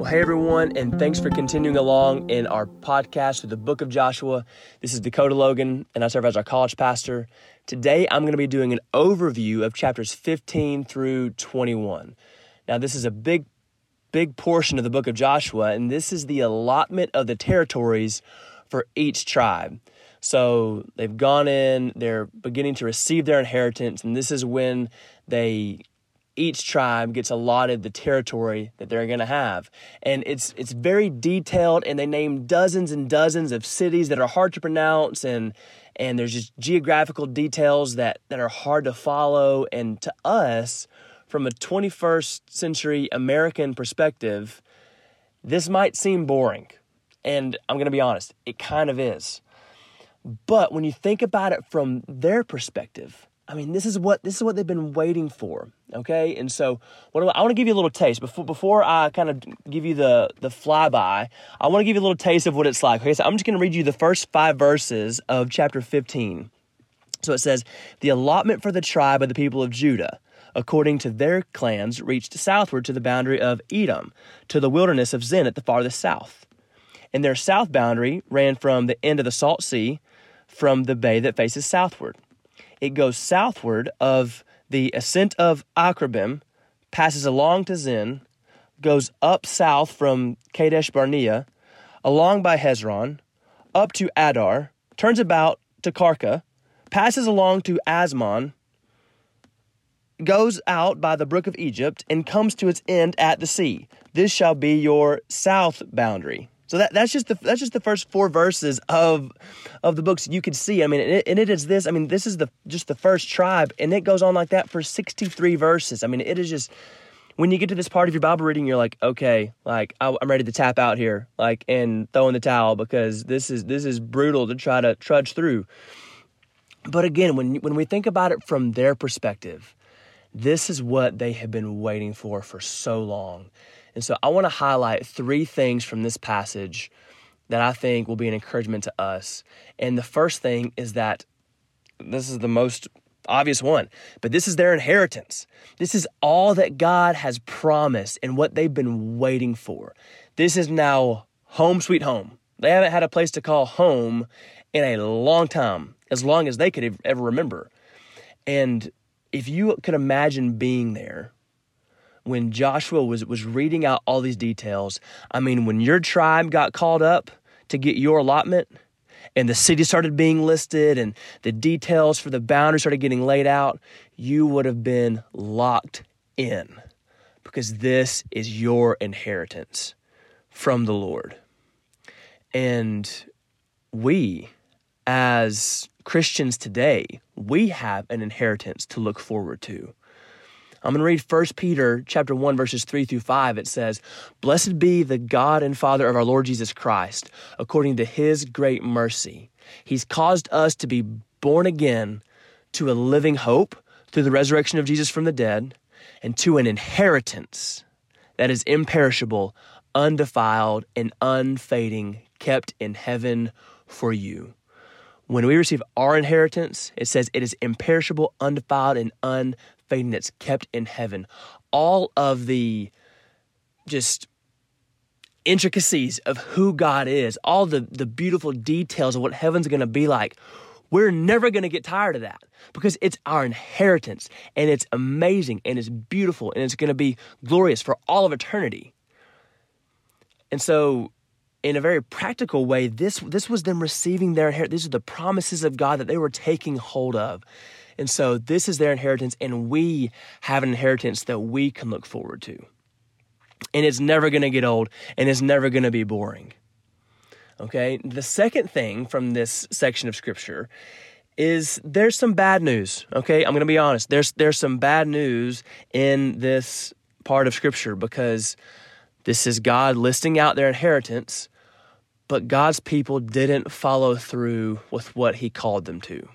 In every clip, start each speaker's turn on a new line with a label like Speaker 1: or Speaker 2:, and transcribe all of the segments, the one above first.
Speaker 1: Well, hey everyone, and thanks for continuing along in our podcast through the book of Joshua. This is Dakota Logan, and I serve as our college pastor. Today, I'm going to be doing an overview of chapters 15 through 21. Now, this is a big, big portion of the book of Joshua, and this is the allotment of the territories for each tribe. So they've gone in, they're beginning to receive their inheritance, and this is when they each tribe gets allotted the territory that they're going to have. And it's it's very detailed and they name dozens and dozens of cities that are hard to pronounce and and there's just geographical details that that are hard to follow. And to us from a 21st century American perspective this might seem boring and I'm going to be honest it kind of is. But when you think about it from their perspective I mean, this is what this is what they've been waiting for. Okay, and so what I, want to give you a little taste before before I kind of give you the the flyby. I want to give you a little taste of what it's like. Okay, so I'm just going to read you the first five verses of chapter 15. So it says, "The allotment for the tribe of the people of Judah." According to their clans, reached southward to the boundary of Edom, to the wilderness of Zin at the farthest south. And their south boundary ran from the end of the Salt Sea, from the bay that faces southward it goes southward of the ascent of Akrabbim, passes along to Zin, goes up south from Kadesh Barnea, along by Hezron, up to Addar, turns about to Karka, passes along to Azmon, goes out by the brook of Egypt, and comes to its end at the sea. This shall be your south boundary. So that, that's just the that's just the first four verses of of the books you could see. I mean, and it, and it is this. I mean, this is the just the first tribe, and it goes on like that for sixty three verses. I mean, it is just when you get to this part of your Bible reading, you're like, okay, like I, am ready to tap out here, like and throw in the towel because this is this is brutal to try to trudge through. But again, when when we think about it from their perspective, this is what they have been waiting for for so long. And so I want to highlight three things from this passage that I think will be an encouragement to us. And the first thing is that this is the most obvious one, but this is their inheritance. This is all that God has promised and what they've been waiting for. This is now home sweet home. They haven't had a place to call home in a long time, as long as they could ever remember. And if you could imagine being there when Joshua was, was reading out all these details, I mean, when your tribe got called up to get your allotment and the city started being listed and the details for the boundaries started getting laid out, you would have been locked in because this is your inheritance from the Lord. And we, as Christians today, we have an inheritance to look forward to. I'm going to read 1 Peter chapter 1 verses 3 through 5. It says, "Blessed be the God and Father of our Lord Jesus Christ, according to his great mercy. He's caused us to be born again to a living hope through the resurrection of Jesus from the dead and to an inheritance that is imperishable, undefiled, and unfading, kept in heaven for you." When we receive our inheritance, it says it is imperishable, undefiled, and unfading fading that's kept in heaven. All of the just intricacies of who God is, all the, the beautiful details of what heaven's going to be like. We're never going to get tired of that because it's our inheritance and it's amazing and it's beautiful and it's going to be glorious for all of eternity. And so, in a very practical way, this, this was them receiving their inheritance. These are the promises of God that they were taking hold of. And so this is their inheritance, and we have an inheritance that we can look forward to. And it's never going to get old, and it's never going to be boring. Okay, the second thing from this section of scripture is there's some bad news. Okay, I'm going to be honest. There's there's some bad news in this part of scripture because this is God listing out their inheritance, but God's people didn't follow through with what he called them to.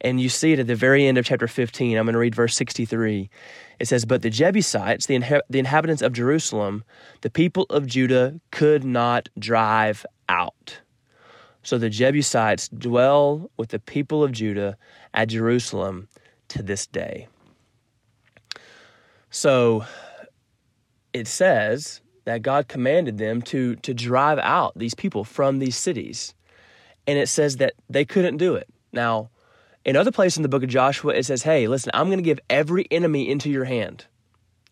Speaker 1: And you see it at the very end of chapter 15. I'm going to read verse 63. It says, But the Jebusites, the, inha- the inhabitants of Jerusalem, the people of Judah could not drive out. So the Jebusites dwell with the people of Judah at Jerusalem to this day. So it says that God commanded them to, to drive out these people from these cities. And it says that they couldn't do it. Now, in other places in the book of Joshua, it says, hey, listen, I'm going to give every enemy into your hand.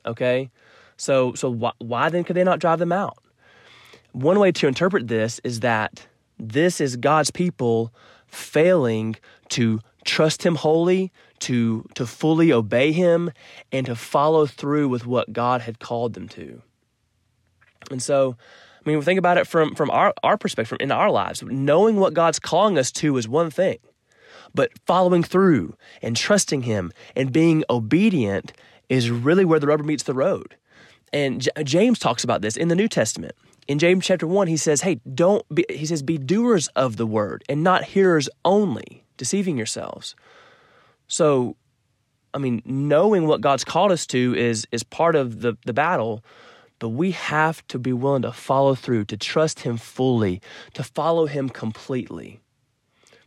Speaker 1: Okay? So, so why, why then could they not drive them out? One way to interpret this is that this is God's people failing to trust Him wholly, to, to fully obey Him, and to follow through with what God had called them to. And so, I mean, think about it from, from our, our perspective, from in our lives. Knowing what God's calling us to is one thing, but following through and trusting Him and being obedient is really where the rubber meets the road. And J- James talks about this in the New Testament. In James chapter 1, he says, Hey, don't be, he says, be doers of the word and not hearers only, deceiving yourselves. So, I mean, knowing what God's called us to is, is part of the, the battle, but we have to be willing to follow through, to trust Him fully, to follow Him completely.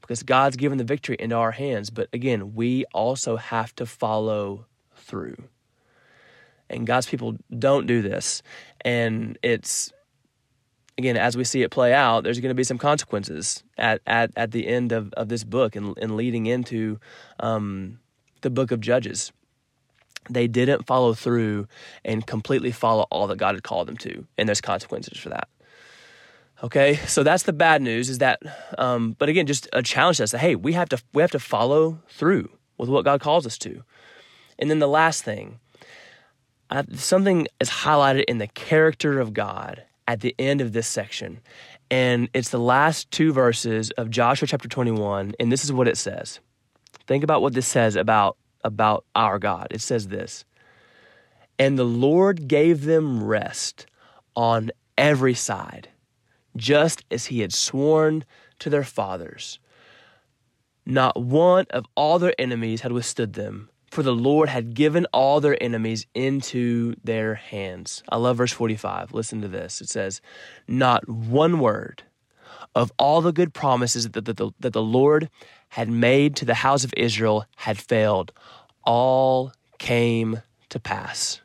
Speaker 1: Because God's given the victory into our hands. But again, we also have to follow through. And God's people don't do this. And it's again, as we see it play out, there's going to be some consequences at, at, at the end of, of this book and, and leading into um, the book of Judges. They didn't follow through and completely follow all that God had called them to, and there's consequences for that. Okay, so that's the bad news. Is that, um, but again, just a challenge to us that hey, we have to we have to follow through with what God calls us to. And then the last thing, I, something is highlighted in the character of God at the end of this section. And it's the last two verses of Joshua chapter 21. And this is what it says. Think about what this says about, about our God. It says this And the Lord gave them rest on every side, just as he had sworn to their fathers. Not one of all their enemies had withstood them for the Lord had given all their enemies into their hands. I love verse 45. Listen to this. It says, Not one word of all the good promises that the, that the Lord had made to the house of Israel had failed. All came to pass.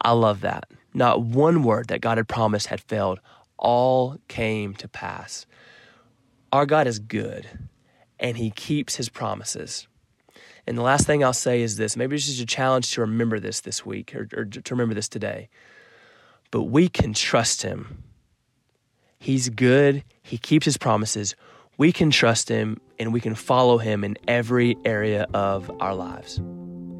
Speaker 1: I love that. Not one word that God had promised had failed. All came to pass. Our God is good and he keeps his promises. And the last thing I'll say is this maybe it's just a challenge to remember this this week or, or to remember this today. But we can trust him. He's good, he keeps his promises. We can trust him and we can follow him in every area of our lives.